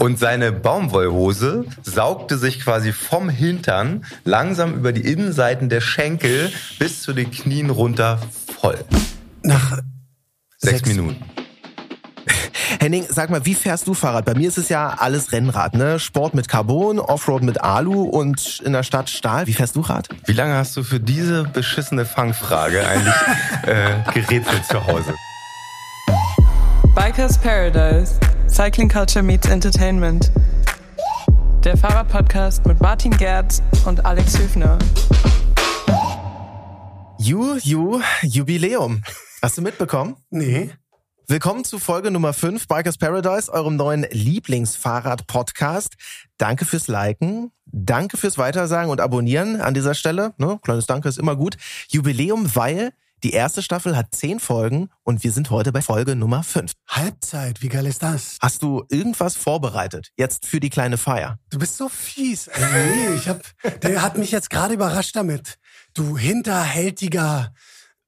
Und seine Baumwollhose saugte sich quasi vom Hintern langsam über die Innenseiten der Schenkel bis zu den Knien runter voll. Nach Sechs, Sechs. Minuten. Henning, sag mal, wie fährst du Fahrrad? Bei mir ist es ja alles Rennrad, ne? Sport mit Carbon, Offroad mit Alu und in der Stadt Stahl. Wie fährst du Rad? Wie lange hast du für diese beschissene Fangfrage eigentlich äh, gerätselt zu Hause? Bikers Paradise. Cycling Culture meets Entertainment. Der Fahrradpodcast mit Martin Gerz und Alex Hüfner. Ju, Ju, Jubiläum. Hast du mitbekommen? Nee. Willkommen zu Folge Nummer 5 Bikers Paradise, eurem neuen Lieblingsfahrrad-Podcast. Danke fürs Liken, danke fürs Weitersagen und Abonnieren an dieser Stelle. Ne? Kleines Danke ist immer gut. Jubiläum, weil die erste Staffel hat zehn Folgen und wir sind heute bei Folge Nummer 5. Halbzeit, wie geil ist das? Hast du irgendwas vorbereitet, jetzt für die kleine Feier? Du bist so fies. Ey, nee, ich hab, der hat mich jetzt gerade überrascht damit. Du hinterhältiger.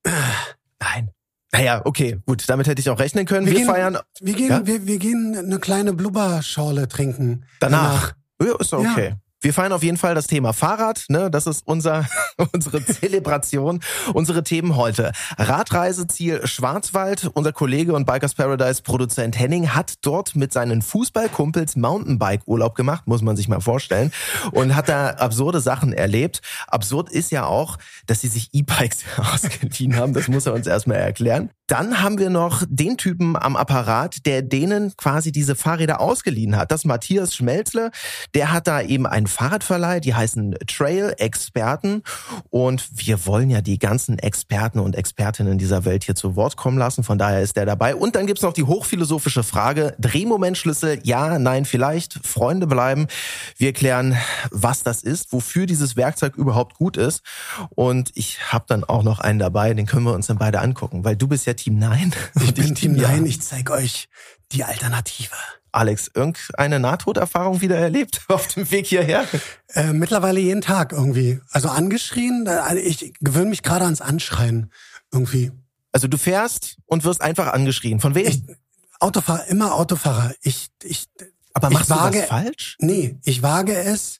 Nein. Naja, okay, gut, damit hätte ich auch rechnen können. Wir, gehen, feiern Wir gehen, Ja? wir, wir gehen eine kleine Blubberschorle trinken. danach. Ja, ist doch Ja. Wir feiern auf jeden Fall das Thema Fahrrad, ne? Das ist unser unsere Zelebration, unsere Themen heute. Radreiseziel Schwarzwald. Unser Kollege und Bikers Paradise Produzent Henning hat dort mit seinen Fußballkumpels Mountainbike Urlaub gemacht, muss man sich mal vorstellen, und hat da absurde Sachen erlebt. Absurd ist ja auch, dass sie sich E-Bikes ausgeliehen haben. Das muss er uns erstmal erklären. Dann haben wir noch den Typen am Apparat, der denen quasi diese Fahrräder ausgeliehen hat. Das Matthias Schmelzle. Der hat da eben einen Fahrradverleih, die heißen Trail Experten. Und wir wollen ja die ganzen Experten und Expertinnen dieser Welt hier zu Wort kommen lassen. Von daher ist der dabei. Und dann gibt's noch die hochphilosophische Frage, Drehmomentschlüssel, ja, nein, vielleicht, Freunde bleiben. Wir klären, was das ist, wofür dieses Werkzeug überhaupt gut ist. Und ich habe dann auch noch einen dabei, den können wir uns dann beide angucken, weil du bist ja Team Nein. Ich bin Team Ja. Nein, ich zeig euch die Alternative. Alex, irgendeine Nahtoderfahrung wieder erlebt auf dem Weg hierher? Äh, mittlerweile jeden Tag irgendwie. Also angeschrien, äh, ich gewöhne mich gerade ans Anschreien irgendwie. Also du fährst und wirst einfach angeschrien. Von wem? Ich, Autofahrer, immer Autofahrer. Ich, ich, Aber ich machst du wage- was falsch? nee, ich wage es.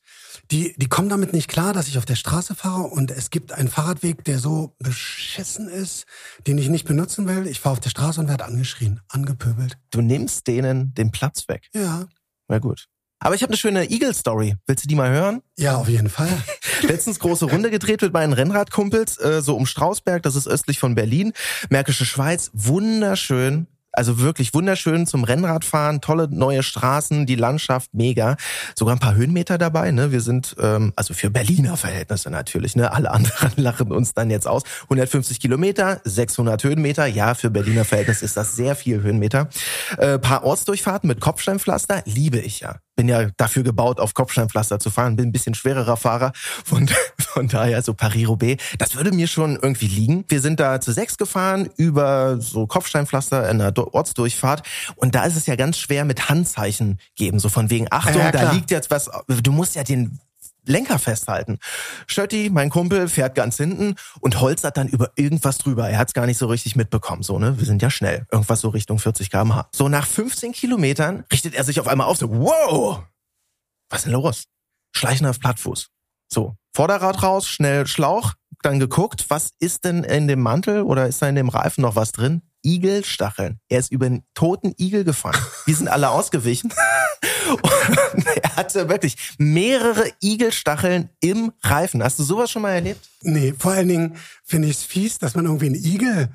Die, die kommen damit nicht klar, dass ich auf der Straße fahre und es gibt einen Fahrradweg, der so beschissen ist, den ich nicht benutzen will. Ich fahre auf der Straße und werde angeschrien, angepöbelt. Du nimmst denen den Platz weg. Ja, Na gut. Aber ich habe eine schöne Eagle-Story. Willst du die mal hören? ja, auf jeden Fall. Letztens große Runde gedreht mit meinen Rennradkumpels, äh, so um Strausberg, das ist östlich von Berlin. Märkische Schweiz, wunderschön. Also wirklich wunderschön zum Rennradfahren, tolle neue Straßen, die Landschaft mega. Sogar ein paar Höhenmeter dabei. Ne? Wir sind, ähm, also für Berliner Verhältnisse natürlich, ne? alle anderen lachen uns dann jetzt aus. 150 Kilometer, 600 Höhenmeter. Ja, für Berliner Verhältnisse ist das sehr viel Höhenmeter. Äh, paar Ortsdurchfahrten mit Kopfsteinpflaster, liebe ich ja. Bin ja dafür gebaut, auf Kopfsteinpflaster zu fahren. Bin ein bisschen schwererer Fahrer. Von, von daher so Paris-Roubaix. Das würde mir schon irgendwie liegen. Wir sind da zu sechs gefahren über so Kopfsteinpflaster in einer Ortsdurchfahrt. Und da ist es ja ganz schwer mit Handzeichen geben. So von wegen, Achtung, Ja, da klar. liegt jetzt was. Du musst ja den Lenker festhalten. Schötti, mein Kumpel, fährt ganz hinten und holzert dann über irgendwas drüber. Er hat's gar nicht so richtig mitbekommen. So, ne? Wir sind ja schnell. Irgendwas so Richtung 40 km/h. So nach 15 Kilometern richtet er sich auf einmal auf. So, wow! Was ist denn los? Schleichen auf Plattfuß. So, Vorderrad raus, schnell Schlauch, dann geguckt, was ist denn in dem Mantel oder ist da in dem Reifen noch was drin? Igelstacheln. Er ist über einen toten Igel gefahren. Wir sind alle ausgewichen. Und er hatte wirklich mehrere Igelstacheln im Reifen. Hast du sowas schon mal erlebt? Nee, vor allen Dingen finde ich es fies, dass man irgendwie einen Igel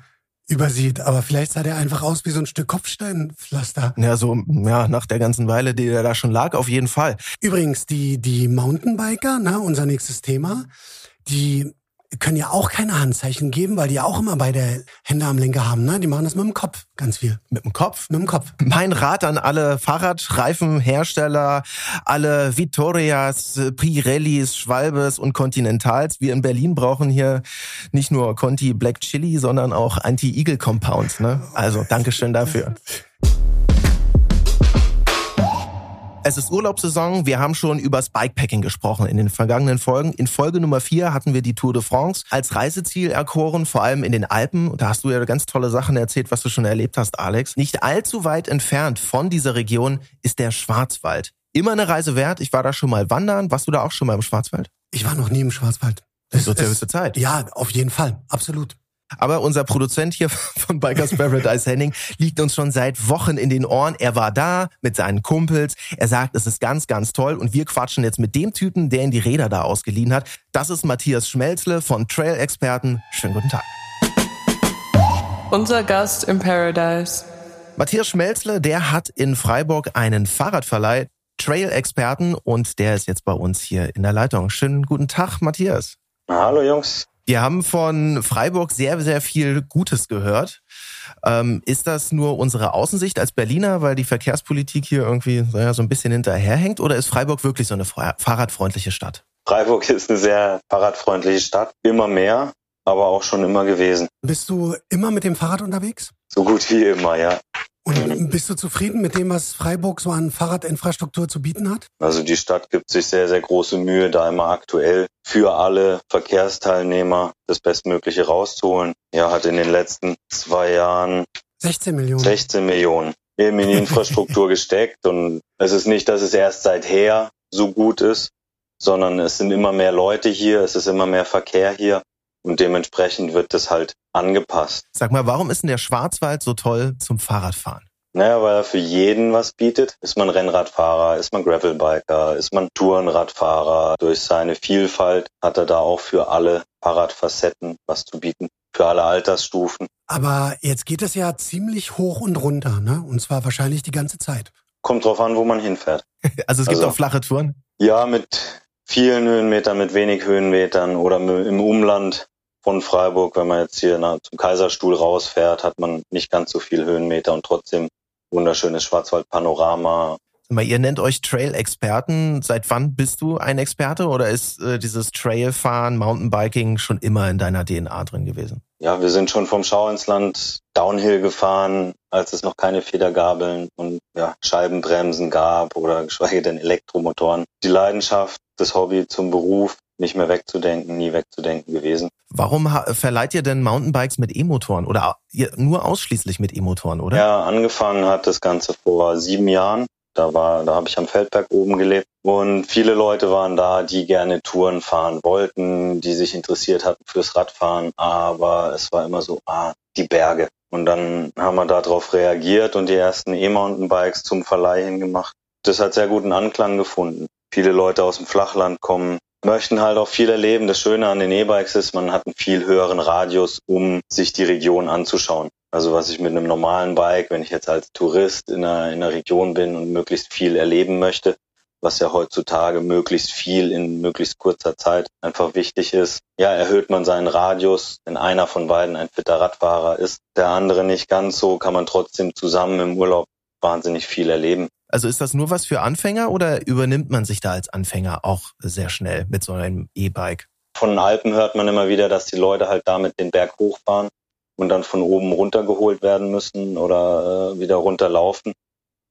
übersieht. Aber vielleicht sah der einfach aus wie so ein Stück Kopfsteinpflaster. Ja, so, ja, nach der ganzen Weile, die er da schon lag, auf jeden Fall. Übrigens, die, die Mountainbiker, ne, unser nächstes Thema, die können ja auch keine Handzeichen geben, weil die ja auch immer beide Hände am Lenker haben. Ne? Die machen das mit dem Kopf ganz viel. Mit dem Kopf. Mit dem Kopf. Mein Rat an alle Fahrradreifenhersteller, alle Vittorias, Pirellis, Schwalbes und Continentals. Wir in Berlin brauchen hier nicht nur Conti Black Chili, sondern auch Anti-Eagle Compound. Ne? Also Dankeschön dafür. Es ist Urlaubssaison. Wir haben schon übers Bikepacking gesprochen in den vergangenen Folgen. In Folge Nummer vier hatten wir die Tour de France als Reiseziel erkoren, vor allem in den Alpen. Da hast du ja ganz tolle Sachen erzählt, was du schon erlebt hast, Alex. Nicht allzu weit entfernt von dieser Region ist der Schwarzwald. Immer eine Reise wert. Ich war da schon mal wandern. Warst du da auch schon mal im Schwarzwald? Ich war noch nie im Schwarzwald. Das ist zur höchste Zeit. Ja, auf jeden Fall. Absolut. Aber unser Produzent hier von Bikers Paradise Henning liegt uns schon seit Wochen in den Ohren. Er war da mit seinen Kumpels. Er sagt, es ist ganz, ganz toll. Und wir quatschen jetzt mit dem Typen, der ihn die Räder da ausgeliehen hat. Das ist Matthias Schmelzle von Trail Experten. Schönen guten Tag. Unser Gast im Paradise. Matthias Schmelzle, der hat in Freiburg einen Fahrradverleih, Trail-Experten und der ist jetzt bei uns hier in der Leitung. Schönen guten Tag, Matthias. Hallo Jungs. Wir haben von Freiburg sehr, sehr viel Gutes gehört. Ähm, ist das nur unsere Außensicht als Berliner, weil die Verkehrspolitik hier irgendwie naja, so ein bisschen hinterherhängt? Oder ist Freiburg wirklich so eine fahrradfreundliche Stadt? Freiburg ist eine sehr fahrradfreundliche Stadt. Immer mehr, aber auch schon immer gewesen. Bist du immer mit dem Fahrrad unterwegs? So gut wie immer, ja. Und bist du zufrieden mit dem, was Freiburg so an Fahrradinfrastruktur zu bieten hat? Also die Stadt gibt sich sehr, sehr große Mühe, da immer aktuell für alle Verkehrsteilnehmer das Bestmögliche rauszuholen. Ja, hat in den letzten zwei Jahren 16 Millionen. 16 Millionen eben in die Infrastruktur gesteckt. Und es ist nicht, dass es erst seither so gut ist, sondern es sind immer mehr Leute hier, es ist immer mehr Verkehr hier. Und dementsprechend wird das halt angepasst. Sag mal, warum ist denn der Schwarzwald so toll zum Fahrradfahren? Naja, weil er für jeden was bietet. Ist man Rennradfahrer, ist man Gravelbiker, ist man Tourenradfahrer. Durch seine Vielfalt hat er da auch für alle Fahrradfacetten was zu bieten, für alle Altersstufen. Aber jetzt geht es ja ziemlich hoch und runter, ne? Und zwar wahrscheinlich die ganze Zeit. Kommt drauf an, wo man hinfährt. Also es gibt also, auch flache Touren? Ja, mit vielen Höhenmetern, mit wenig Höhenmetern oder im Umland von Freiburg, wenn man jetzt hier nach, zum Kaiserstuhl rausfährt, hat man nicht ganz so viel Höhenmeter und trotzdem wunderschönes Schwarzwaldpanorama. Ihr nennt euch Trail-Experten. Seit wann bist du ein Experte oder ist äh, dieses Trailfahren, Mountainbiking schon immer in deiner DNA drin gewesen? Ja, wir sind schon vom Schau ins Land Downhill gefahren, als es noch keine Federgabeln und ja, Scheibenbremsen gab oder geschweige denn Elektromotoren. Die Leidenschaft, das Hobby zum Beruf nicht mehr wegzudenken, nie wegzudenken gewesen. Warum verleiht ihr denn Mountainbikes mit E-Motoren oder nur ausschließlich mit E-Motoren, oder? Ja, angefangen hat das Ganze vor sieben Jahren. Da war, da habe ich am Feldberg oben gelebt und viele Leute waren da, die gerne Touren fahren wollten, die sich interessiert hatten fürs Radfahren, aber es war immer so, ah, die Berge. Und dann haben wir darauf reagiert und die ersten E-Mountainbikes zum Verleihen gemacht. Das hat sehr guten Anklang gefunden. Viele Leute aus dem Flachland kommen, möchten halt auch viel erleben. Das Schöne an den E-Bikes ist, man hat einen viel höheren Radius, um sich die Region anzuschauen. Also was ich mit einem normalen Bike, wenn ich jetzt als Tourist in einer, in einer Region bin und möglichst viel erleben möchte, was ja heutzutage möglichst viel in möglichst kurzer Zeit einfach wichtig ist. Ja, erhöht man seinen Radius, wenn einer von beiden ein fitter Radfahrer ist, der andere nicht ganz so, kann man trotzdem zusammen im Urlaub wahnsinnig viel erleben. Also ist das nur was für Anfänger oder übernimmt man sich da als Anfänger auch sehr schnell mit so einem E-Bike? Von den Alpen hört man immer wieder, dass die Leute halt damit den Berg hochfahren und dann von oben runtergeholt werden müssen oder äh, wieder runterlaufen.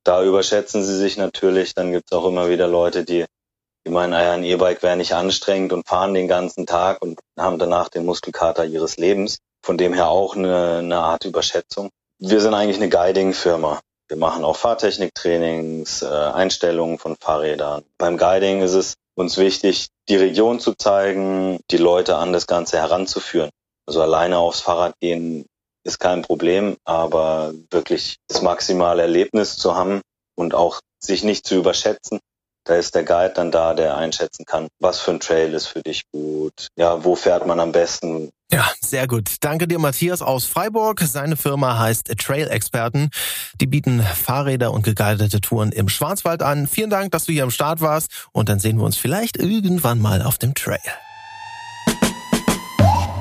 Da überschätzen sie sich natürlich. Dann gibt es auch immer wieder Leute, die, die meinen, ah ein E-Bike wäre nicht anstrengend und fahren den ganzen Tag und haben danach den Muskelkater ihres Lebens. Von dem her auch eine, eine Art Überschätzung. Wir sind eigentlich eine Guiding-Firma. Wir machen auch Fahrtechniktrainings, äh, Einstellungen von Fahrrädern. Beim Guiding ist es uns wichtig, die Region zu zeigen, die Leute an das Ganze heranzuführen. Also alleine aufs Fahrrad gehen ist kein Problem, aber wirklich das maximale Erlebnis zu haben und auch sich nicht zu überschätzen, da ist der Guide dann da, der einschätzen kann, was für ein Trail ist für dich gut. Ja, wo fährt man am besten? Ja, sehr gut. Danke dir, Matthias aus Freiburg. Seine Firma heißt Trail Experten. Die bieten Fahrräder und geguidete Touren im Schwarzwald an. Vielen Dank, dass du hier am Start warst. Und dann sehen wir uns vielleicht irgendwann mal auf dem Trail.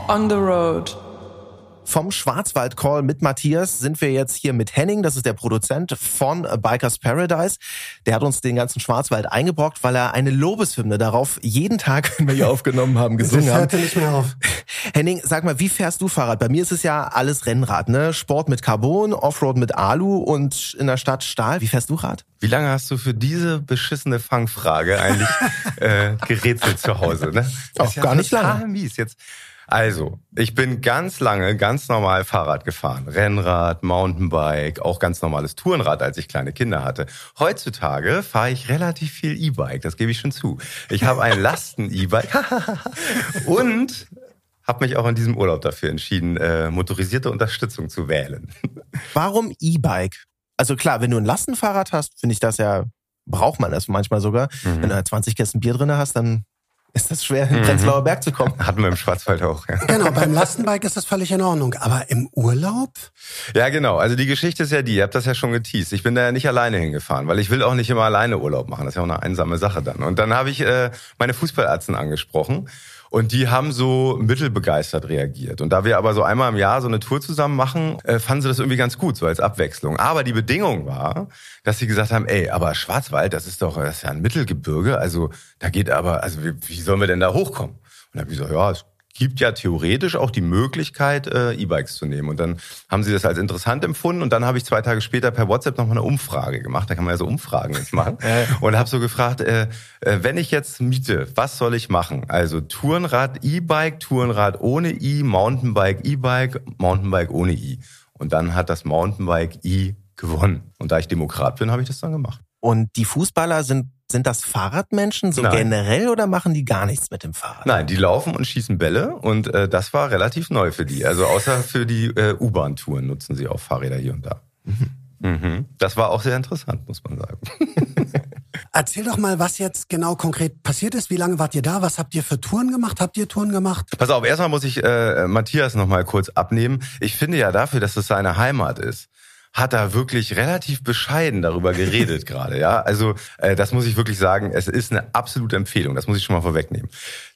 On the road. Vom Schwarzwald-Call mit Matthias sind wir jetzt hier mit Henning, das ist der Produzent von Bikers Paradise. Der hat uns den ganzen Schwarzwald eingebrockt, weil er eine Lobeshymne darauf jeden Tag, wenn wir hier aufgenommen haben, gesungen Das haben. hörte nicht mehr auf. Henning, sag mal, wie fährst du Fahrrad? Bei mir ist es ja alles Rennrad, ne? Sport mit Carbon, Offroad mit Alu und in der Stadt Stahl. Wie fährst du Rad? Wie lange hast du für diese beschissene Fangfrage eigentlich äh, gerätselt zu Hause? Ne? Auch gar nicht lange. mies jetzt. Also, ich bin ganz lange ganz normal Fahrrad gefahren. Rennrad, Mountainbike, auch ganz normales Tourenrad, als ich kleine Kinder hatte. Heutzutage fahre ich relativ viel E-Bike, das gebe ich schon zu. Ich habe ein Lasten-E-Bike und habe mich auch in diesem Urlaub dafür entschieden, äh, motorisierte Unterstützung zu wählen. Warum E-Bike? Also klar, wenn du ein Lastenfahrrad hast, finde ich das ja, braucht man das manchmal sogar. Mhm. Wenn du halt 20 Kästen Bier drinne hast, dann ist das schwer, in den Prenzlauer Berg zu kommen. Hatten wir im Schwarzwald auch. Ja. Genau, beim Lastenbike ist das völlig in Ordnung. Aber im Urlaub? Ja, genau. Also die Geschichte ist ja die, ihr habt das ja schon geteased. Ich bin da ja nicht alleine hingefahren, weil ich will auch nicht immer alleine Urlaub machen. Das ist ja auch eine einsame Sache dann. Und dann habe ich äh, meine Fußballärzte angesprochen. Und die haben so mittelbegeistert reagiert. Und da wir aber so einmal im Jahr so eine Tour zusammen machen, äh, fanden sie das irgendwie ganz gut, so als Abwechslung. Aber die Bedingung war, dass sie gesagt haben, ey, aber Schwarzwald, das ist doch das ist ja ein Mittelgebirge. Also da geht aber, also wie, wie sollen wir denn da hochkommen? Und dann habe ich gesagt, ja, es gibt ja theoretisch auch die Möglichkeit, äh, E-Bikes zu nehmen. Und dann haben sie das als interessant empfunden. Und dann habe ich zwei Tage später per WhatsApp nochmal eine Umfrage gemacht. Da kann man ja so Umfragen jetzt machen. Und habe so gefragt, äh, äh, wenn ich jetzt miete, was soll ich machen? Also Tourenrad, E-Bike, Tourenrad ohne E, Mountainbike, E-Bike, Mountainbike ohne E. Und dann hat das Mountainbike E gewonnen. Und da ich Demokrat bin, habe ich das dann gemacht. Und die Fußballer sind, sind das Fahrradmenschen so Nein. generell oder machen die gar nichts mit dem Fahrrad? Nein, die laufen und schießen Bälle und äh, das war relativ neu für die. Also außer für die äh, U-Bahn-Touren nutzen sie auch Fahrräder hier und da. Mhm. Das war auch sehr interessant, muss man sagen. Erzähl doch mal, was jetzt genau konkret passiert ist. Wie lange wart ihr da? Was habt ihr für Touren gemacht? Habt ihr Touren gemacht? Pass auf, erstmal muss ich äh, Matthias noch mal kurz abnehmen. Ich finde ja dafür, dass es seine Heimat ist, hat er wirklich relativ bescheiden darüber geredet gerade. Ja, also äh, das muss ich wirklich sagen. Es ist eine absolute Empfehlung. Das muss ich schon mal vorwegnehmen.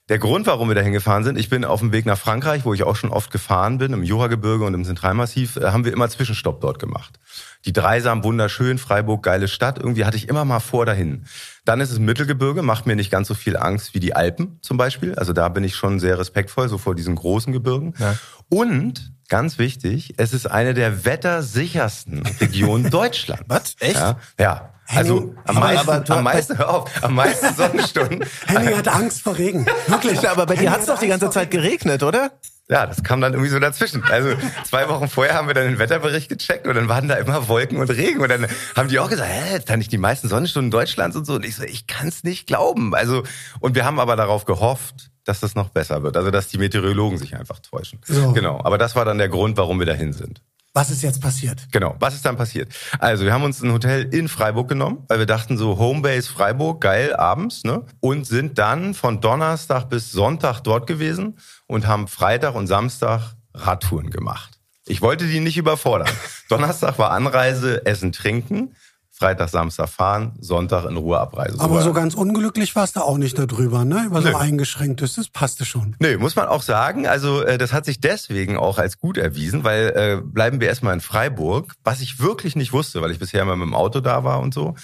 Der Grund, warum wir dahin gefahren sind, ich bin auf dem Weg nach Frankreich, wo ich auch schon oft gefahren bin, im Joragebirge und im Zentralmassiv, äh, haben wir immer Zwischenstopp dort gemacht. Die Dreisam, wunderschön, Freiburg, geile Stadt. Irgendwie hatte ich immer mal vor dahin. Dann ist es Mittelgebirge, macht mir nicht ganz so viel Angst wie die Alpen zum Beispiel. Also da bin ich schon sehr respektvoll, so vor diesen großen Gebirgen. Und ganz wichtig, es ist eine der wettersichersten Regionen Deutschlands. Was? Echt? Ja. ja. Also Henning, am aber- meisten, aber am meisten, hör auf, am meisten Sonnenstunden. Henning hat Angst vor Regen. Wirklich. Aber bei dir Henning hat's doch hat die ganze Zeit geregnet, oder? Ja, das kam dann irgendwie so dazwischen. Also zwei Wochen vorher haben wir dann den Wetterbericht gecheckt und dann waren da immer Wolken und Regen und dann haben die auch gesagt, hä, jetzt dann nicht die meisten Sonnenstunden Deutschlands und so. Und ich so, ich kann es nicht glauben. Also und wir haben aber darauf gehofft, dass das noch besser wird. Also dass die Meteorologen sich einfach täuschen. So. Genau. Aber das war dann der Grund, warum wir dahin sind. Was ist jetzt passiert? Genau. Was ist dann passiert? Also, wir haben uns ein Hotel in Freiburg genommen, weil wir dachten so Homebase Freiburg, geil, abends, ne? Und sind dann von Donnerstag bis Sonntag dort gewesen und haben Freitag und Samstag Radtouren gemacht. Ich wollte die nicht überfordern. Donnerstag war Anreise, Essen, Trinken. Freitag, Samstag fahren, Sonntag in Ruhe Abreise. Aber so ganz unglücklich warst du auch nicht darüber, ne? Über so Nö. eingeschränktes, das passte schon. Nö, muss man auch sagen. Also äh, das hat sich deswegen auch als gut erwiesen, weil äh, bleiben wir erstmal in Freiburg, was ich wirklich nicht wusste, weil ich bisher immer mit dem Auto da war und so.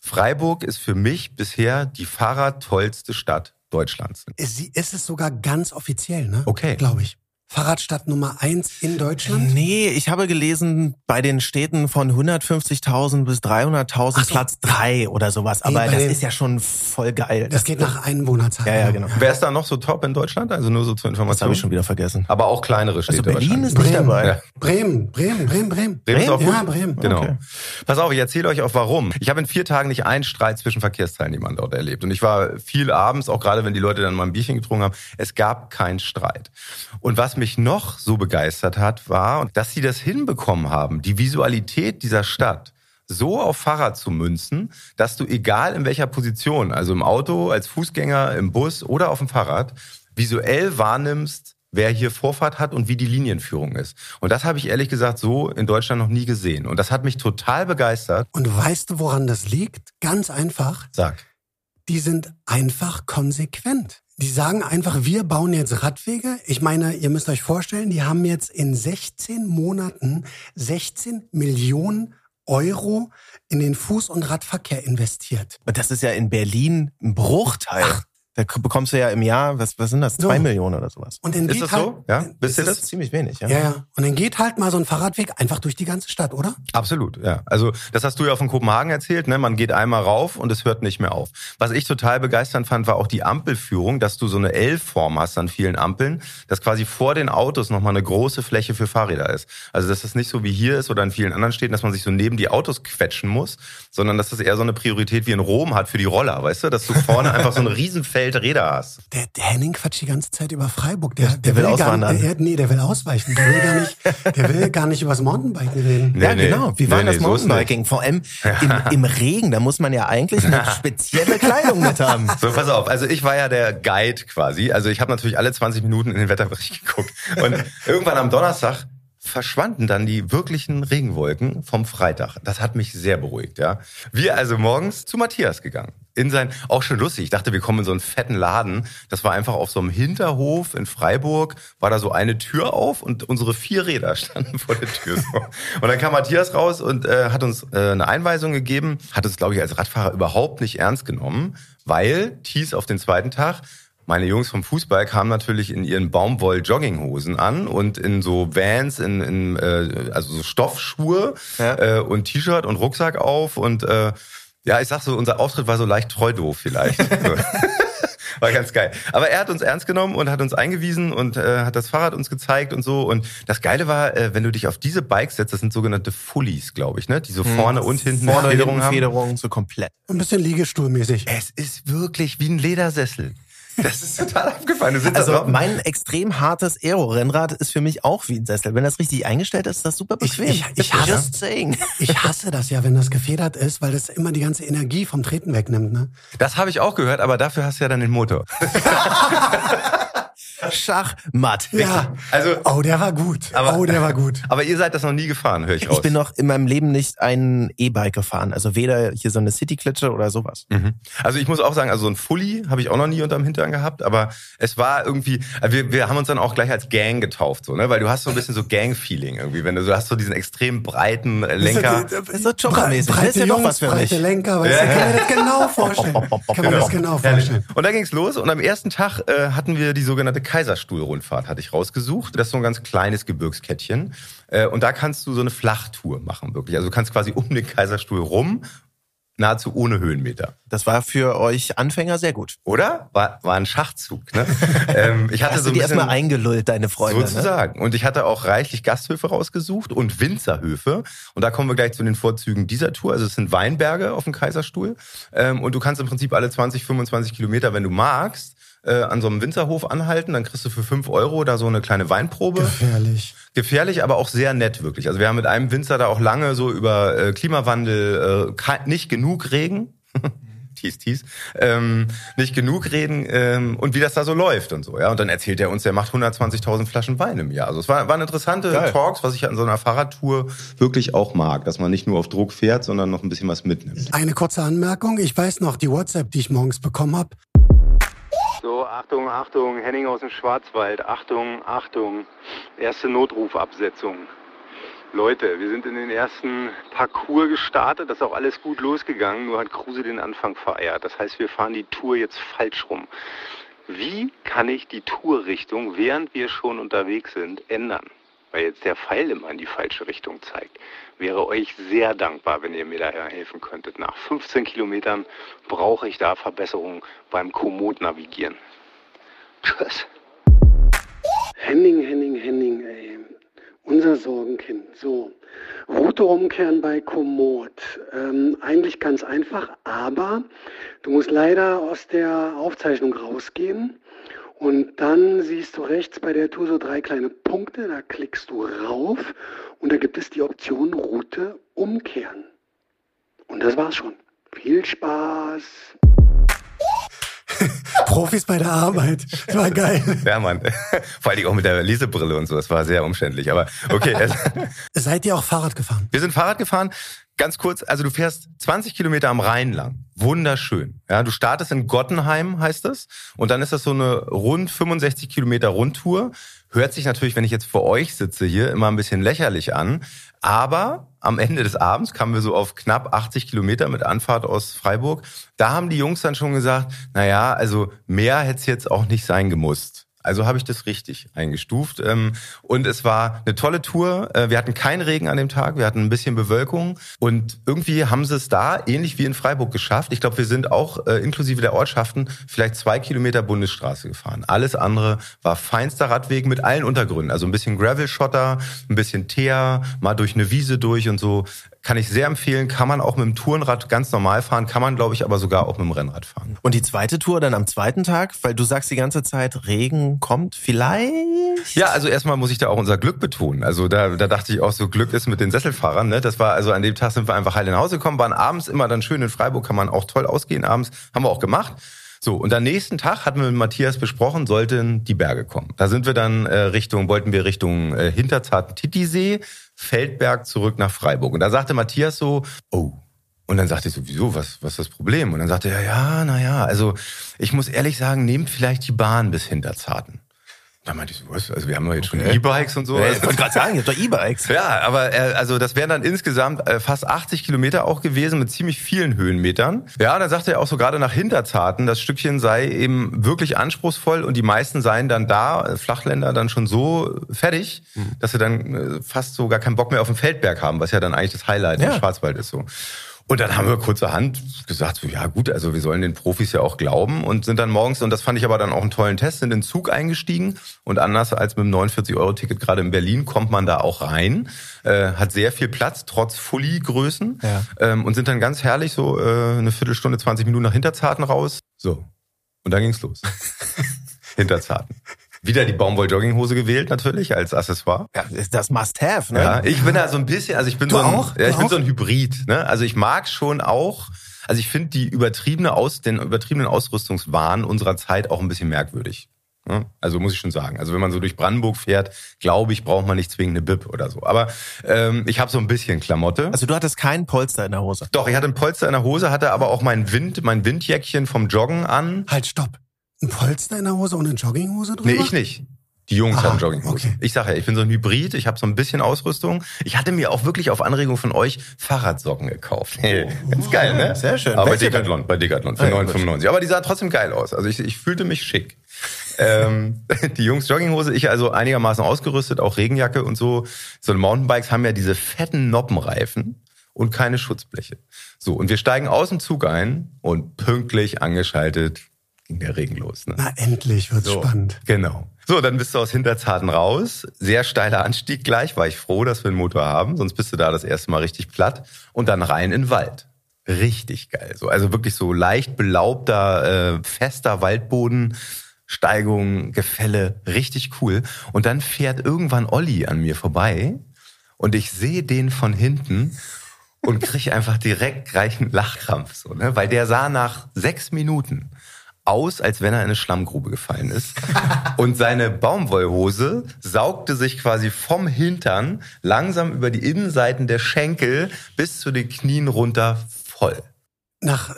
Freiburg ist für mich bisher die fahrradtollste Stadt Deutschlands. Sie ist es sogar ganz offiziell, ne? Okay. Glaube ich. Fahrradstadt Nummer eins in Deutschland. Nee, ich habe gelesen, bei den Städten von 150.000 bis 300.000 Ach so. Platz drei oder sowas. Aber bei das den- ist ja schon voll geil. Das geht nach Einwohnerzahl. Ja, ja, genau. Wer ist da noch so top in Deutschland? Also nur so zur Das Information. habe ich schon wieder vergessen. Aber auch kleinere Also Städte Berlin wahrscheinlich. ist nicht Bremen. dabei. Ja. Bremen, Bremen, Bremen, Bremen. Bremen ist auch gut? Ja, Bremen. Genau. Okay. Pass auf, ich erzähle euch auch warum. Ich habe in vier Tagen nicht einen Streit zwischen Verkehrsteilnehmern dort erlebt. Und ich war viel abends, auch gerade wenn die Leute dann mal ein Bierchen getrunken haben, es gab keinen Streit. Und was mich noch so begeistert hat, war, dass sie das hinbekommen haben, die Visualität dieser Stadt so auf Fahrrad zu münzen, dass du egal in welcher Position, also im Auto, als Fußgänger, im Bus oder auf dem Fahrrad, visuell wahrnimmst, wer hier Vorfahrt hat und wie die Linienführung ist. Und das habe ich ehrlich gesagt so in Deutschland noch nie gesehen. Und das hat mich total begeistert. Und weißt du, woran das liegt? Ganz einfach. Sag. Die sind einfach konsequent. Die sagen einfach, wir bauen jetzt Radwege. Ich meine, ihr müsst euch vorstellen, die haben jetzt in 16 Monaten 16 Millionen Euro in den Fuß- und Radverkehr investiert. Und das ist ja in Berlin ein Bruchteil. Ach. Da bekommst du ja im Jahr, was, was sind das, zwei so. Millionen oder sowas. Und dann ist geht das halt, so? Ja, bist du das? Ziemlich wenig, ja. Ja, ja. Und dann geht halt mal so ein Fahrradweg einfach durch die ganze Stadt, oder? Absolut, ja. Also das hast du ja von Kopenhagen erzählt, ne? Man geht einmal rauf und es hört nicht mehr auf. Was ich total begeisternd fand, war auch die Ampelführung, dass du so eine L-Form hast an vielen Ampeln, dass quasi vor den Autos nochmal eine große Fläche für Fahrräder ist. Also dass das nicht so wie hier ist oder in vielen anderen Städten, dass man sich so neben die Autos quetschen muss, sondern dass das eher so eine Priorität wie in Rom hat für die Roller, weißt du? Dass du vorne einfach so ein Riesenfeld Räder hast. Der, der Henning quatscht die ganze Zeit über Freiburg. Der, der, der will, will auswandern. Gar, der, nee, der will ausweichen. Der will gar nicht, der will gar nicht über das Mountainbiken reden. Nee, ja, nee, genau. Wie war nee, das nee, Mountainbiking? Vor allem im, im Regen, da muss man ja eigentlich eine spezielle Kleidung mit haben. So, pass auf. Also ich war ja der Guide quasi. Also ich habe natürlich alle 20 Minuten in den Wetterbericht geguckt. Und irgendwann am Donnerstag verschwanden dann die wirklichen Regenwolken vom Freitag. Das hat mich sehr beruhigt, ja. Wir also morgens zu Matthias gegangen. In sein, auch schon lustig. Ich dachte, wir kommen in so einen fetten Laden. Das war einfach auf so einem Hinterhof in Freiburg, war da so eine Tür auf und unsere vier Räder standen vor der Tür. So. Und dann kam Matthias raus und äh, hat uns äh, eine Einweisung gegeben, hat uns, glaube ich, als Radfahrer überhaupt nicht ernst genommen, weil Thies auf den zweiten Tag meine Jungs vom Fußball kamen natürlich in ihren Baumwoll-Jogginghosen an und in so Vans, in, in äh, also so Stoffschuhe ja. äh, und T-Shirt und Rucksack auf und äh, ja, ich sag so, unser Auftritt war so leicht treu doof vielleicht. war ganz geil. Aber er hat uns ernst genommen und hat uns eingewiesen und äh, hat das Fahrrad uns gezeigt und so. Und das Geile war, äh, wenn du dich auf diese Bikes setzt, das sind sogenannte Fullies, glaube ich, ne? Die so hm. vorne hm. und hinten vorne Federung haben. Federung so komplett. Ein bisschen Liegestuhlmäßig. Es ist wirklich wie ein Ledersessel. Das ist total abgefahren. Du sitzt also mein extrem hartes Aero-Rennrad ist für mich auch wie ein Sessel. Wenn das richtig eingestellt ist, ist das super bequem. Ich, ich, ich, hasse, ich hasse das ja, wenn das gefedert ist, weil das immer die ganze Energie vom Treten wegnimmt. Ne? Das habe ich auch gehört, aber dafür hast du ja dann den Motor. Schachmatt. Ja. Also, oh, der war gut. Aber, oh, der war gut. Aber ihr seid das noch nie gefahren, höre ich raus. Ich bin noch in meinem Leben nicht ein E-Bike gefahren. Also weder hier so eine City-Klitsche oder sowas. Mhm. Also ich muss auch sagen, also so ein Fully habe ich auch noch nie unterm Hintern gehabt, aber es war irgendwie, also wir, wir haben uns dann auch gleich als Gang getauft, so, ne? Weil du hast so ein bisschen so Gang-Feeling irgendwie, wenn du, du hast so diesen extrem breiten Lenker. Das ist so Joggermäßig. Breite das ist ja Jungs, was für breite mich. Lenker, weißt ja. kann mir das genau vorstellen. Kann genau. mir das genau vorstellen. Und da ging's los und am ersten Tag äh, hatten wir die sogenannte Kaiserstuhlrundfahrt hatte ich rausgesucht. Das ist so ein ganz kleines Gebirgskettchen. Äh, und da kannst du so eine Flachtour machen, wirklich. Also du kannst quasi um den Kaiserstuhl rum nahezu ohne Höhenmeter. Das war für euch Anfänger sehr gut. Oder? War, war ein Schachzug. Ne? ähm, ich hatte Hast so du die erstmal eingelullt, deine Freunde. Ne? Sozusagen. Ne? Und ich hatte auch reichlich Gasthöfe rausgesucht und Winzerhöfe. Und da kommen wir gleich zu den Vorzügen dieser Tour. Also es sind Weinberge auf dem Kaiserstuhl. Ähm, und du kannst im Prinzip alle 20, 25 Kilometer, wenn du magst, äh, an so einem Winzerhof anhalten, dann kriegst du für fünf Euro da so eine kleine Weinprobe. Gefährlich. Gefährlich, aber auch sehr nett wirklich. Also wir haben mit einem Winzer da auch lange so über äh, Klimawandel, äh, nicht genug Regen. Tees, tees, ähm, nicht genug reden ähm, und wie das da so läuft und so. Ja, und dann erzählt er uns, der macht 120.000 Flaschen Wein im Jahr. Also es war, waren interessante Geil. Talks, was ich an so einer Fahrradtour wirklich auch mag, dass man nicht nur auf Druck fährt, sondern noch ein bisschen was mitnimmt. Eine kurze Anmerkung: Ich weiß noch die WhatsApp, die ich morgens bekommen habe. So, Achtung, Achtung, Henning aus dem Schwarzwald, Achtung, Achtung, erste Notrufabsetzung. Leute, wir sind in den ersten Parcours gestartet, das ist auch alles gut losgegangen, nur hat Kruse den Anfang vereiert. Das heißt, wir fahren die Tour jetzt falsch rum. Wie kann ich die Tourrichtung, während wir schon unterwegs sind, ändern? Weil jetzt der Pfeil immer in die falsche Richtung zeigt wäre euch sehr dankbar, wenn ihr mir da helfen könntet. Nach 15 Kilometern brauche ich da Verbesserungen beim Komoot-Navigieren. Tschüss. Henning, Henning, Henning, ey. Unser Sorgenkind. So. Route umkehren bei Komoot. Ähm, eigentlich ganz einfach, aber du musst leider aus der Aufzeichnung rausgehen. Und dann siehst du rechts bei der Tour so drei kleine Punkte, da klickst du rauf und da gibt es die Option Route umkehren. Und das war's schon. Viel Spaß! Profis bei der Arbeit. Das war geil. Ja, Mann. Vor allem auch mit der Lesebrille und so. Das war sehr umständlich. Aber okay. Seid ihr auch Fahrrad gefahren? Wir sind Fahrrad gefahren. Ganz kurz, also du fährst 20 Kilometer am Rhein lang. wunderschön. Ja, du startest in Gottenheim, heißt es, und dann ist das so eine rund 65 Kilometer Rundtour. Hört sich natürlich, wenn ich jetzt vor euch sitze hier, immer ein bisschen lächerlich an. Aber am Ende des Abends kamen wir so auf knapp 80 Kilometer mit Anfahrt aus Freiburg. Da haben die Jungs dann schon gesagt, na ja, also mehr hätte es jetzt auch nicht sein gemusst. Also habe ich das richtig eingestuft. Ähm, und es war eine tolle Tour. Äh, wir hatten keinen Regen an dem Tag, wir hatten ein bisschen Bewölkung. Und irgendwie haben sie es da, ähnlich wie in Freiburg, geschafft. Ich glaube, wir sind auch äh, inklusive der Ortschaften vielleicht zwei Kilometer Bundesstraße gefahren. Alles andere war feinster Radweg mit allen Untergründen. Also ein bisschen Gravel-Schotter, ein bisschen Teer, mal durch eine Wiese durch und so kann ich sehr empfehlen. Kann man auch mit dem Tourenrad ganz normal fahren, kann man, glaube ich, aber sogar auch mit dem Rennrad fahren. Und die zweite Tour dann am zweiten Tag, weil du sagst die ganze Zeit, Regen kommt vielleicht? Ja, also erstmal muss ich da auch unser Glück betonen. Also da, da dachte ich auch, so Glück ist mit den Sesselfahrern. Ne? Das war also an dem Tag sind wir einfach heil nach Hause gekommen, waren abends immer dann schön in Freiburg, kann man auch toll ausgehen abends. Haben wir auch gemacht. So, und am nächsten Tag hatten wir mit Matthias besprochen, sollten die Berge kommen. Da sind wir dann äh, Richtung, wollten wir Richtung äh, Hinterzarten-Titisee, Feldberg zurück nach Freiburg. Und da sagte Matthias so, oh. Und dann sagte ich so, wieso, was, was ist das Problem? Und dann sagte er, ja, na ja, also ich muss ehrlich sagen, nehmt vielleicht die Bahn bis Hinterzarten. Da meinte ich so, was? Also wir haben doch jetzt schon E-Bikes und so. Ja, Also- ich wollte gerade sagen, ihr habt doch E-Bikes. ja, aber äh, also das wären dann insgesamt äh, fast 80 Kilometer auch gewesen mit ziemlich vielen Höhenmetern. Ja, und dann sagte er auch so gerade nach Hinterzarten, das Stückchen sei eben wirklich anspruchsvoll und die meisten seien dann da, äh, Flachländer, dann schon so fertig, dass sie dann fast so gar keinen Bock mehr auf den Feldberg haben, was ja dann eigentlich das Highlight Ja. im Schwarzwald ist so. Und dann haben wir kurzerhand gesagt, so, ja gut, also wir sollen den Profis ja auch glauben und sind dann morgens, und das fand ich aber dann auch einen tollen Test, sind in den Zug eingestiegen und anders als mit dem 49-Euro-Ticket gerade in Berlin kommt man da auch rein, äh, hat sehr viel Platz, trotz Fully-Größen Ja. ähm, und sind dann ganz herrlich so äh, eine Viertelstunde, 20 Minuten nach Hinterzarten raus. So, und dann ging's los. Hinterzarten. Wieder die Baumwoll-Jogginghose gewählt natürlich als Accessoire. Ja, das Must-Have, ne? Ja, ich bin da so ein bisschen, also ich bin Du so ein, auch? Ja, ich Du bin auch? so ein Hybrid. Ne? Also ich mag schon auch, also ich finde die übertriebene Aus, den übertriebenen Ausrüstungswahn unserer Zeit auch ein bisschen merkwürdig. Ne? Also muss ich schon sagen. Also wenn man so durch Brandenburg fährt, glaube ich, braucht man nicht zwingend eine Bib oder so. Aber ähm, ich habe so ein bisschen Klamotte. Also du hattest keinen Polster in der Hose. Doch, ich hatte ein Polster in der Hose, hatte aber auch mein Wind, mein Windjäckchen vom Joggen an. Halt, stopp. Ein Polster in der Hose und eine Jogginghose drüber? Nee, ich nicht. Die Jungs Ah, haben Jogginghose. okay. Ich sage ja, ich bin so ein Hybrid, ich habe so ein bisschen Ausrüstung. Ich hatte mir auch wirklich auf Anregung von euch Fahrradsocken gekauft. Hey, ganz geil, ne? Sehr schön. Aber bei Decathlon, bei Decathlon für Ah, ja, gut. 9,95. Aber die sah trotzdem geil aus. Also ich, ich fühlte mich schick. ähm, die Jungs Jogginghose, ich also einigermaßen ausgerüstet, auch Regenjacke und so. So Mountainbikes haben ja diese fetten Noppenreifen und keine Schutzbleche. So, und wir steigen aus dem Zug ein und pünktlich angeschaltet ging der Regen los. Ne? Na, endlich wird's So, spannend. Genau. So, dann bist du aus Hinterzarten raus. Sehr steiler Anstieg gleich. War ich froh, dass wir einen Motor haben. Sonst bist du da das erste Mal richtig platt. Und dann rein in den Wald. Richtig geil. So, also wirklich so leicht belaubter, äh, fester Waldboden. Steigung, Gefälle, richtig cool. Und dann fährt irgendwann Olli an mir vorbei und ich sehe den von hinten und krieg einfach direkt gleich einen Lachkrampf, so, ne? Weil der sah nach sechs Minuten aus, als wenn er in eine Schlammgrube gefallen ist. Und seine Baumwollhose saugte sich quasi vom Hintern langsam über die Innenseiten der Schenkel bis zu den Knien runter voll. Nach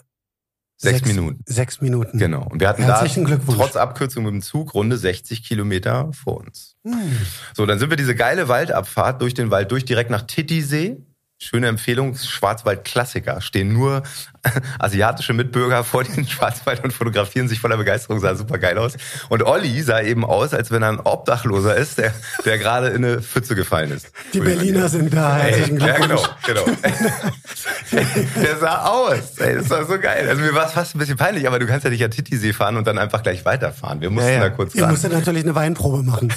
Sechs Minuten. Sechs Minuten. Genau. Und wir hatten Herzlichen da trotz Abkürzung mit dem Zug runde 60 Kilometer vor uns. Hm. So, dann sind wir diese geile Waldabfahrt durch den Wald durch, direkt nach Titisee. Schöne Empfehlung, Schwarzwald-Klassiker. Stehen nur asiatische Mitbürger vor den Schwarzwald und fotografieren sich voller Begeisterung, sah super geil aus. Und Olli sah eben aus, als wenn er ein Obdachloser ist, der, der gerade in eine Pfütze gefallen ist. Die Berliner sind da. Ey, ja, Glückwunsch. genau, genau. Der sah aus. Ey, das war so geil. Also mir war es fast ein bisschen peinlich, aber du kannst ja nicht an Titisee fahren und dann einfach gleich weiterfahren. Wir mussten Ja, ja. da kurz ran musstet natürlich eine Weinprobe machen.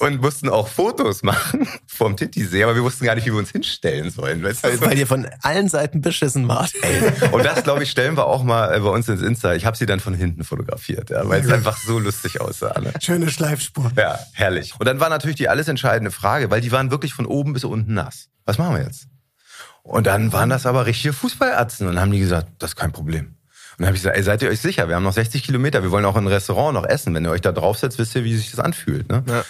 und mussten auch Fotos machen vom Titisee, aber wir wussten gar nicht, wie wir uns hinstellen sollen. Weißt du? Weil ihr von allen Seiten beschissen wart. Und das, glaube ich, stellen wir auch mal äh, bei uns ins Insta. Ich habe sie dann von hinten fotografiert, ja, weil es einfach so lustig aussah. Ne? Schöne Schleifspur. Ja, herrlich. Und dann war natürlich die alles entscheidende Frage, weil die waren wirklich von oben bis unten nass. Was machen wir jetzt? Und dann waren das aber richtige Fußballatzen und dann haben die gesagt, das ist kein Problem. Und dann habe ich gesagt, ey, seid ihr euch sicher? Wir haben noch 60 Kilometer, wir wollen auch in ein Restaurant noch essen. Wenn ihr euch da draufsetzt, wisst ihr, wie sich das anfühlt. Ne? Ja.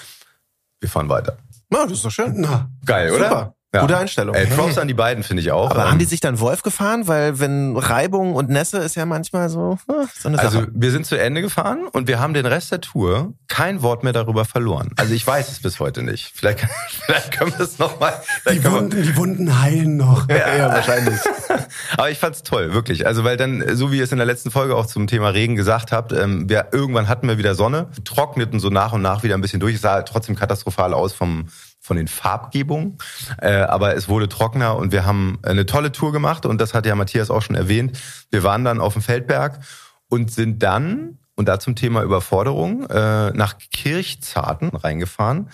Wir fahren weiter. Ja, das ist doch schön. Na, Geil, oder? Ja. Gute Einstellung. Ey, Props an die beiden, finde ich auch. Aber Ähm, haben die sich dann Wolf gefahren? Weil wenn Reibung und Nässe ist ja manchmal so, äh, so eine Also Sache. wir sind zu Ende gefahren und wir haben den Rest der Tour kein Wort mehr darüber verloren. Also ich weiß es bis heute nicht. Vielleicht, vielleicht können wir es nochmal. Die Wunden, die Wunden heilen noch. Ja, ja, wahrscheinlich. Aber ich fand's toll, wirklich. Also weil dann, so wie ihr es in der letzten Folge auch zum Thema Regen gesagt habt, ähm, wir, irgendwann hatten wir wieder Sonne, trockneten so nach und nach wieder ein bisschen durch. Es sah trotzdem katastrophal aus vom von den Farbgebungen, äh, aber es wurde trockener und wir haben eine tolle Tour gemacht und das hat ja Matthias auch schon erwähnt. Wir waren dann auf dem Feldberg und sind dann, und da zum Thema Überforderung, äh, nach Kirchzarten reingefahren.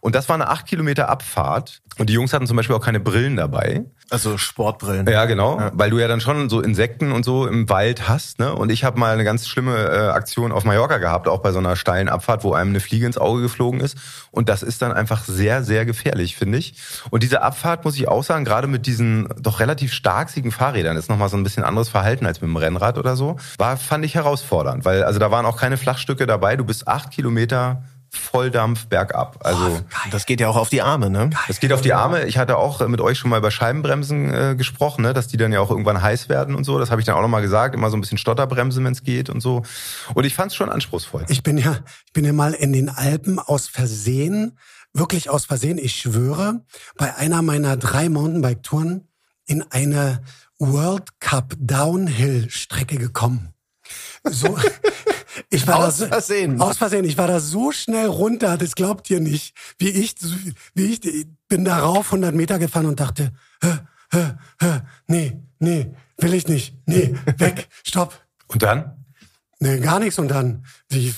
Und das war eine acht Kilometer Abfahrt. Und die Jungs hatten zum Beispiel auch keine Brillen dabei. Also Sportbrillen. Ja, genau, weil du ja dann schon so Insekten und so im Wald hast, ne? Und ich habe mal eine ganz schlimme äh, Aktion auf Mallorca gehabt, auch bei so einer steilen Abfahrt, wo einem eine Fliege ins Auge geflogen ist. Und das ist dann einfach sehr, sehr gefährlich, finde ich. Und diese Abfahrt muss ich auch sagen, gerade mit diesen doch relativ starksigen Fahrrädern, ist nochmal so ein bisschen anderes Verhalten als mit dem Rennrad oder so. War, fand ich herausfordernd, weil also da waren auch keine Flachstücke dabei. Du bist acht Kilometer Volldampf bergab. Also Das geht ja auch auf die Arme, ne? es geht auf die Arme. Ich hatte auch mit euch schon mal über Scheibenbremsen äh, gesprochen, ne? dass die dann ja auch irgendwann heiß werden und so. Das habe ich dann auch nochmal gesagt. Immer so ein bisschen Stotterbremse, wenn es geht und so. Und ich fand es schon anspruchsvoll. Ich bin ja, ich bin ja mal in den Alpen aus Versehen, wirklich aus Versehen, ich schwöre, bei einer meiner drei Mountainbike-Touren in eine World Cup Downhill Strecke gekommen. So, ich war Aus da so, Versehen. Aus Versehen. Ich war da so schnell runter, das glaubt ihr nicht. Wie ich, wie ich, ich bin da rauf 100 Meter gefahren und dachte, hä, hä, hä, nee, nee, will ich nicht, nee, weg, stopp. Und dann? Nee, gar nichts und dann, wie,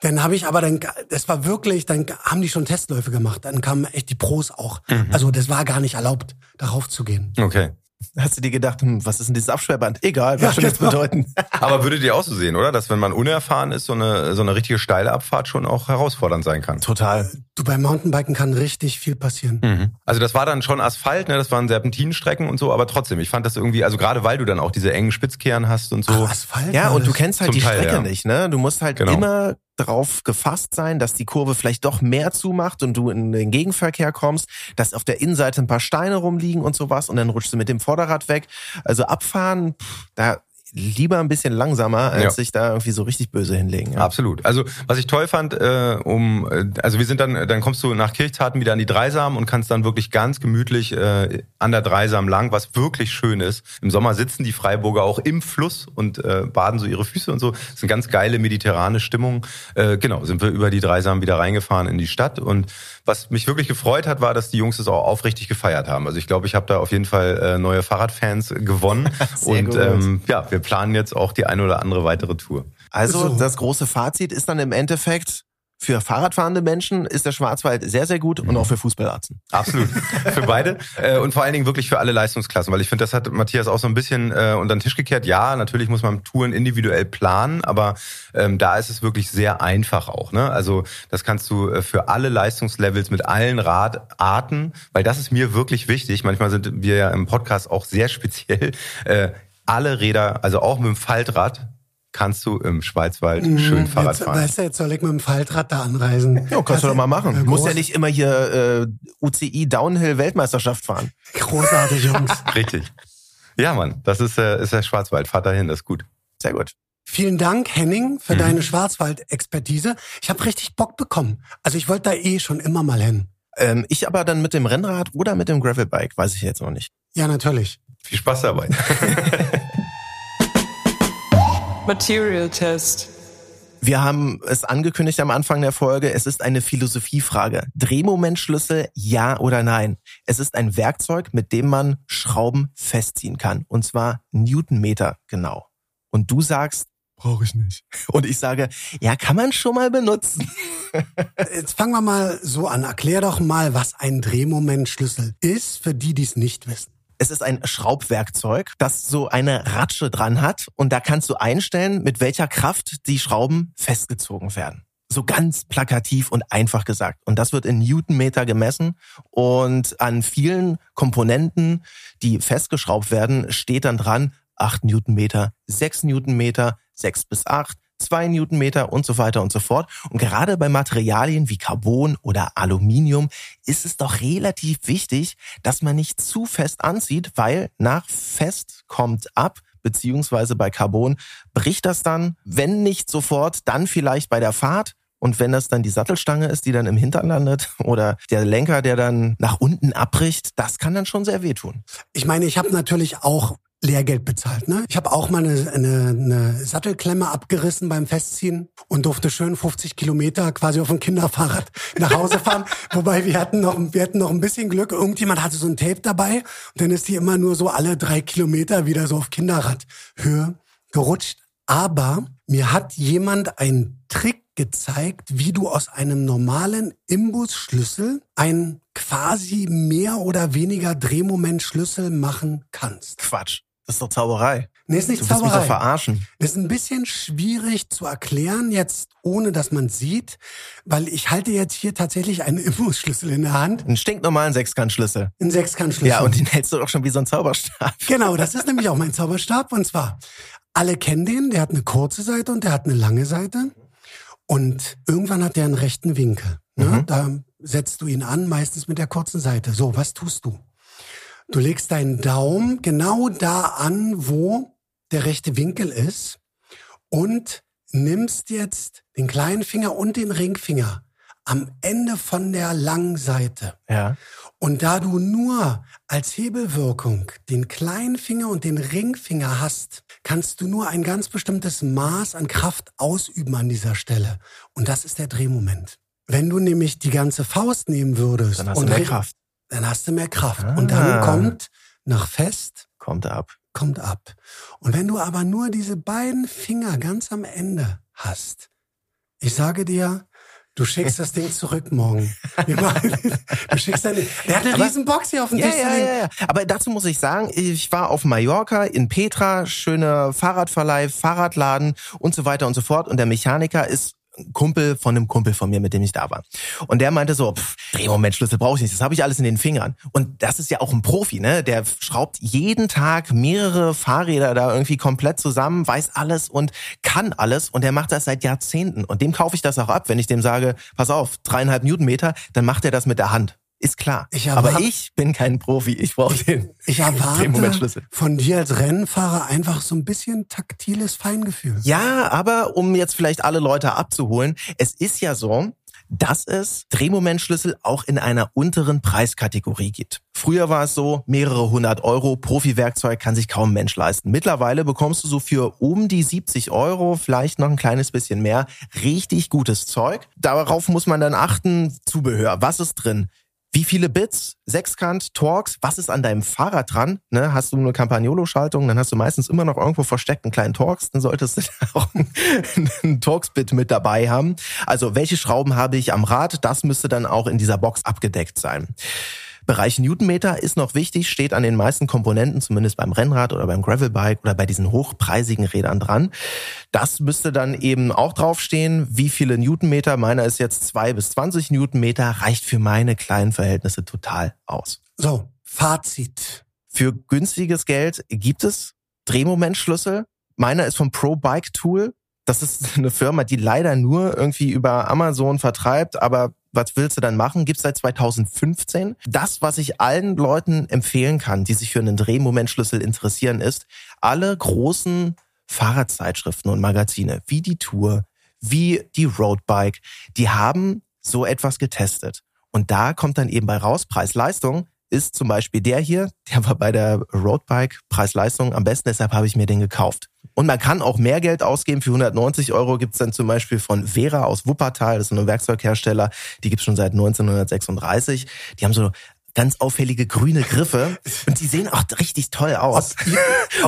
dann habe ich aber dann, das war wirklich, dann haben die schon Testläufe gemacht. Dann kamen echt die Pros auch. Also das war gar nicht erlaubt, darauf zu gehen. Okay. Hast du dir gedacht, hm, was ist denn dieses Absperrband? Egal, wird Ja, schon nichts genau. bedeuten. Aber würdet ihr auch so sehen, oder? Dass wenn man unerfahren ist, so eine, so eine richtige steile Abfahrt schon auch herausfordernd sein kann. Total. Du beim Mountainbiken kann richtig viel passieren. Also das war dann schon Asphalt, ne? Das waren Serpentinenstrecken und so, aber trotzdem, ich fand das irgendwie, also gerade weil du dann auch diese engen Spitzkehren hast und so. Ach, Asphalt. Ja, und du das. kennst halt Zum die Teil, Strecke ja. nicht, ne? Du musst halt Genau. immer drauf gefasst sein, dass die Kurve vielleicht doch mehr zumacht und du in den Gegenverkehr kommst, dass auf der Innenseite ein paar Steine rumliegen und sowas und dann rutschst du mit dem Vorderrad weg. Also abfahren, pff, da lieber ein bisschen langsamer, als Ja. sich da irgendwie so richtig böse hinlegen. Ja. Absolut. Also was ich toll fand, äh, um, äh, also wir sind dann, dann kommst du nach Kirchzarten wieder an die Dreisam und kannst dann wirklich ganz gemütlich äh, an der Dreisam lang, was wirklich schön ist. Im Sommer sitzen die Freiburger auch im Fluss und äh, baden so ihre Füße und so. Das ist eine ganz geile mediterrane Stimmung. Äh, genau, sind wir über die Dreisam wieder reingefahren in die Stadt und was mich wirklich gefreut hat, war, dass die Jungs es auch aufrichtig gefeiert haben. Also ich glaube, ich habe da auf jeden Fall äh, neue Fahrradfans gewonnen Sehr und gut. ähm, ja, wir planen jetzt auch die eine oder andere weitere Tour. Also So. das große Fazit ist dann im Endeffekt, für Fahrradfahrende Menschen ist der Schwarzwald sehr, sehr gut und auch für Fußballarzten. Absolut. Für beide. Äh, und vor allen Dingen wirklich für alle Leistungsklassen. Weil ich finde, das hat Matthias auch so ein bisschen äh, unter den Tisch gekehrt. Ja, natürlich muss man Touren individuell planen, aber ähm, da ist es wirklich sehr einfach auch. Ne? Also das kannst du äh, für alle Leistungslevels mit allen Radarten, weil das ist mir wirklich wichtig. Manchmal sind wir ja im Podcast auch sehr speziell. Äh, alle Räder, also auch mit dem Faltrad, kannst du im Schwarzwald schön Fahrrad Jetzt, fahren. weißt du, jetzt soll ich mit dem Faltrad da anreisen. Ja, kannst du doch mal machen. Du musst ja nicht immer hier äh, UCI Downhill Weltmeisterschaft fahren. Großartig, Jungs. Richtig. Ja, Mann, das ist, äh, ist der Schwarzwald. Fahrt dahin, das ist gut. Sehr gut. Vielen Dank, Henning, für Mhm. deine Schwarzwald-Expertise. Ich habe richtig Bock bekommen. Also ich wollte da eh schon immer mal hin. Ähm, ich aber dann mit dem Rennrad oder mit dem Gravelbike, weiß ich jetzt noch nicht. Ja, natürlich. Viel Spaß dabei. Material Test. Wir haben es angekündigt am Anfang der Folge, es ist eine Philosophiefrage. Drehmomentschlüssel, ja oder nein? Es ist ein Werkzeug, mit dem man Schrauben festziehen kann. Und zwar Newtonmeter genau. Und du sagst, brauche ich nicht. Und ich sage, ja, kann man schon mal benutzen. Jetzt fangen wir mal so an. Erklär doch mal, was ein Drehmomentschlüssel ist, für die, die es nicht wissen. Es ist ein Schraubwerkzeug, das so eine Ratsche dran hat und da kannst du einstellen, mit welcher Kraft die Schrauben festgezogen werden. So ganz plakativ und einfach gesagt. Und das wird in Newtonmeter gemessen und an vielen Komponenten, die festgeschraubt werden, steht dann dran 8 Newtonmeter, 6 Newtonmeter, 6 bis 8, zwei Newtonmeter und so weiter und so fort. Und gerade bei Materialien wie Carbon oder Aluminium ist es doch relativ wichtig, dass man nicht zu fest anzieht, weil nach fest kommt ab, beziehungsweise bei Carbon bricht das dann, wenn nicht sofort, dann vielleicht bei der Fahrt. Und wenn das dann die Sattelstange ist, die dann im Hintern landet oder der Lenker, der dann nach unten abbricht, das kann dann schon sehr wehtun. Ich meine, ich habe natürlich auch Lehrgeld bezahlt. Ne? Ich habe auch mal eine, eine, eine Sattelklemme abgerissen beim Festziehen und durfte schön 50 Kilometer quasi auf dem Kinderfahrrad nach Hause fahren. Wobei wir hatten noch, wir hatten noch ein bisschen Glück. Irgendjemand hatte so ein Tape dabei und dann ist die immer nur so alle drei Kilometer wieder so auf Kinderradhöhe gerutscht. Aber mir hat jemand einen Trick gezeigt, wie du aus einem normalen Imbusschlüssel ein quasi mehr oder weniger Drehmomentschlüssel machen kannst. Quatsch. Das ist doch Zauberei. Nee, ist nicht du Zauberei. mich doch verarschen. Das ist ein bisschen schwierig zu erklären, jetzt ohne dass man sieht, weil ich halte jetzt hier tatsächlich einen Imbusschlüssel in der Hand. Einen stinknormalen Sechskantschlüssel. Einen Sechskantschlüssel. Ja, und den hältst du doch schon wie so ein Zauberstab. Genau, das ist nämlich auch mein Zauberstab. Und zwar, alle kennen den, der hat eine kurze Seite und der hat eine lange Seite. Und irgendwann hat der einen rechten Winkel. Ne? Mhm. Da setzt du ihn an, meistens mit der kurzen Seite. So, was tust du? Du legst deinen Daumen genau da an, wo der rechte Winkel ist und nimmst jetzt den kleinen Finger und den Ringfinger am Ende von der langen Seite. Ja. Und da du nur als Hebelwirkung den kleinen Finger und den Ringfinger hast, kannst du nur ein ganz bestimmtes Maß an Kraft ausüben an dieser Stelle. Und das ist der Drehmoment. Wenn du nämlich die ganze Faust nehmen würdest, Dann hast du und mehr ri- Kraft. Dann hast du mehr Kraft. Ah. Und dann kommt nach fest, Kommt ab. kommt ab. Und wenn du aber nur diese beiden Finger ganz am Ende hast, ich sage dir, du schickst das Ding zurück morgen. Du schickst deine, der hat eine Aber- riesen Box hier auf dem Ja, Tisch. ja, ja, ja. Aber dazu muss ich sagen, ich war auf Mallorca in Petra, schöner Fahrradverleih, Fahrradladen und so weiter und so fort. Und der Mechaniker ist Kumpel von einem Kumpel von mir, mit dem ich da war. Und der meinte so, pff, Drehmomentschlüssel brauche ich nicht, das habe ich alles in den Fingern. Und das ist ja auch ein Profi, ne? Der schraubt jeden Tag mehrere Fahrräder da irgendwie komplett zusammen, weiß alles und kann alles. Und der macht das seit Jahrzehnten. Und dem kaufe ich das auch ab, wenn ich dem sage, pass auf, dreieinhalb Newtonmeter, dann macht er das mit der Hand. Ist klar. Ich erwarte- Aber ich bin kein Profi. Ich brauche den. Ich erwarte von dir als Rennfahrer einfach so ein bisschen taktiles Feingefühl. Ja, aber um jetzt vielleicht alle Leute abzuholen, es ist ja so, dass es Drehmomentschlüssel auch in einer unteren Preiskategorie gibt. Früher war es so, mehrere hundert Euro, Profi-Werkzeug kann sich kaum ein Mensch leisten. Mittlerweile bekommst du so für um die 70 Euro, vielleicht noch ein kleines bisschen mehr, richtig gutes Zeug. Darauf muss man dann achten, Zubehör, was ist drin? Wie viele Bits, Sechskant, Torx, was ist an deinem Fahrrad dran? Ne, hast du eine Campagnolo-Schaltung, dann hast du meistens immer noch irgendwo versteckt einen kleinen Torx, dann solltest du da auch einen, Torx-Bit mit dabei haben. Also welche Schrauben habe ich am Rad? Das müsste dann auch in dieser Box abgedeckt sein. Bereich Newtonmeter ist noch wichtig, steht an den meisten Komponenten, zumindest beim Rennrad oder beim Gravelbike oder bei diesen hochpreisigen Rädern dran. Das müsste dann eben auch draufstehen, wie viele Newtonmeter. Meiner ist jetzt zwei bis 20 Newtonmeter, reicht für meine kleinen Verhältnisse total aus. So, Fazit. Für günstiges Geld gibt es Drehmomentschlüssel. Meiner ist vom Pro Bike Tool. Das ist eine Firma, die leider nur irgendwie über Amazon vertreibt, aber was willst du dann machen? Gibt's seit 2015. Das, was ich allen Leuten empfehlen kann, die sich für einen Drehmomentschlüssel interessieren, ist, alle großen Fahrradzeitschriften und Magazine, wie die Tour, wie die Roadbike, die haben so etwas getestet. Und da kommt dann eben bei raus, Preis-Leistung ist zum Beispiel der hier, der war bei der Roadbike Preis-Leistung am besten, deshalb habe ich mir den gekauft. Und man kann auch mehr Geld ausgeben. Für 190 Euro gibt's dann zum Beispiel von Vera aus Wuppertal, das ist ein Werkzeughersteller, die gibt's schon seit 1936. Die haben so ganz auffällige grüne Griffe und die sehen auch richtig toll aus.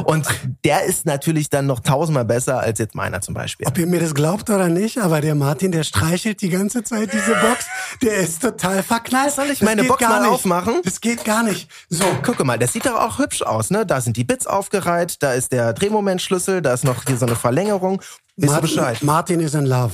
Und der ist natürlich dann noch tausendmal besser als jetzt meiner zum Beispiel. Ob ihr mir das glaubt oder nicht, aber der Martin, der streichelt die ganze Zeit diese Box. Der ist total verknallt. Soll ich Das meine Box mal nicht. aufmachen? Das geht gar nicht. So, Guck mal, das sieht doch auch hübsch aus, ne? Da sind die Bits aufgereiht, da ist der Drehmomentschlüssel, da ist noch hier so eine Verlängerung. Martin, Bescheid? Martin ist in love.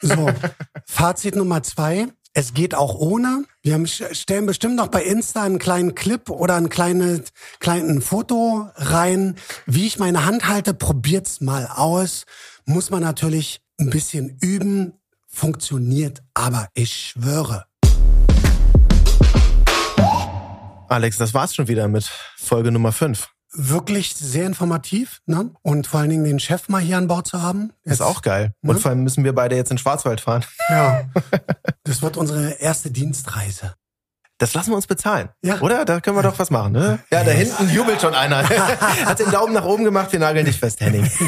So, Fazit Nummer zwei. Es geht auch ohne. Wir haben, stellen bestimmt noch bei Insta einen kleinen Clip oder ein kleines, kleinen Foto rein, wie ich meine Hand halte. Probiert's mal aus. Muss man natürlich ein bisschen üben. Funktioniert, aber ich schwöre. Alex, das war's schon wieder mit Folge Nummer 5. Wirklich sehr informativ, ne? Und vor allen Dingen den Chef mal hier an Bord zu haben. Ist auch geil. Und Ne? vor allem müssen wir beide jetzt in den Schwarzwald fahren. Ja. Das wird unsere erste Dienstreise. Das lassen wir uns bezahlen. Ja. Oder? Da können wir doch was machen, ne? Ja, da hinten jubelt schon einer. Hat den Daumen nach oben gemacht, wir nageln dich fest, Henning.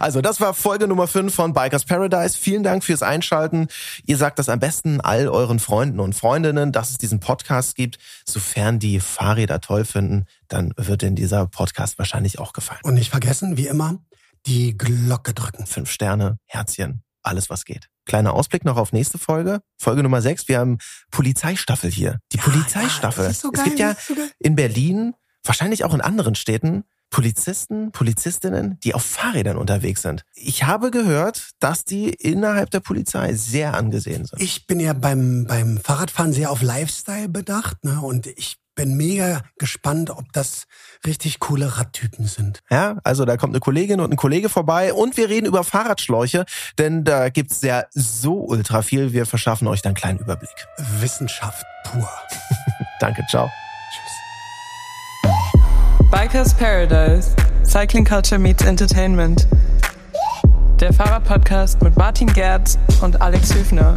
Also, das war Folge Nummer 5 von Bikers Paradise. Vielen Dank fürs Einschalten. Ihr sagt das am besten all euren Freunden und Freundinnen, dass es diesen Podcast gibt. Sofern die Fahrräder toll finden, dann wird Ihnen dieser Podcast wahrscheinlich auch gefallen. Und nicht vergessen, wie immer, die Glocke drücken. Fünf Sterne, Herzchen, alles was geht. Kleiner Ausblick noch auf nächste Folge. Folge Nummer 6. Wir haben Polizeistaffel hier. Die Polizeistaffel. ja, das ist so es geil, gibt ja so in Berlin, wahrscheinlich auch in anderen Städten, Polizisten, Polizistinnen, die auf Fahrrädern unterwegs sind. Ich habe gehört, dass die innerhalb der Polizei sehr angesehen sind. Ich bin ja beim, beim Fahrradfahren sehr auf Lifestyle bedacht, ne? Und ich bin mega gespannt, ob das richtig coole Radtypen sind. Ja, also da kommt eine Kollegin und ein Kollege vorbei und wir reden über Fahrradschläuche, denn da gibt's ja so ultra viel. Wir verschaffen euch dann einen kleinen Überblick. Wissenschaft pur. Danke, ciao. Bikers Paradise. Cycling Culture meets Entertainment. Der Fahrerpodcast mit Martin Gerz und Alex Hüfner.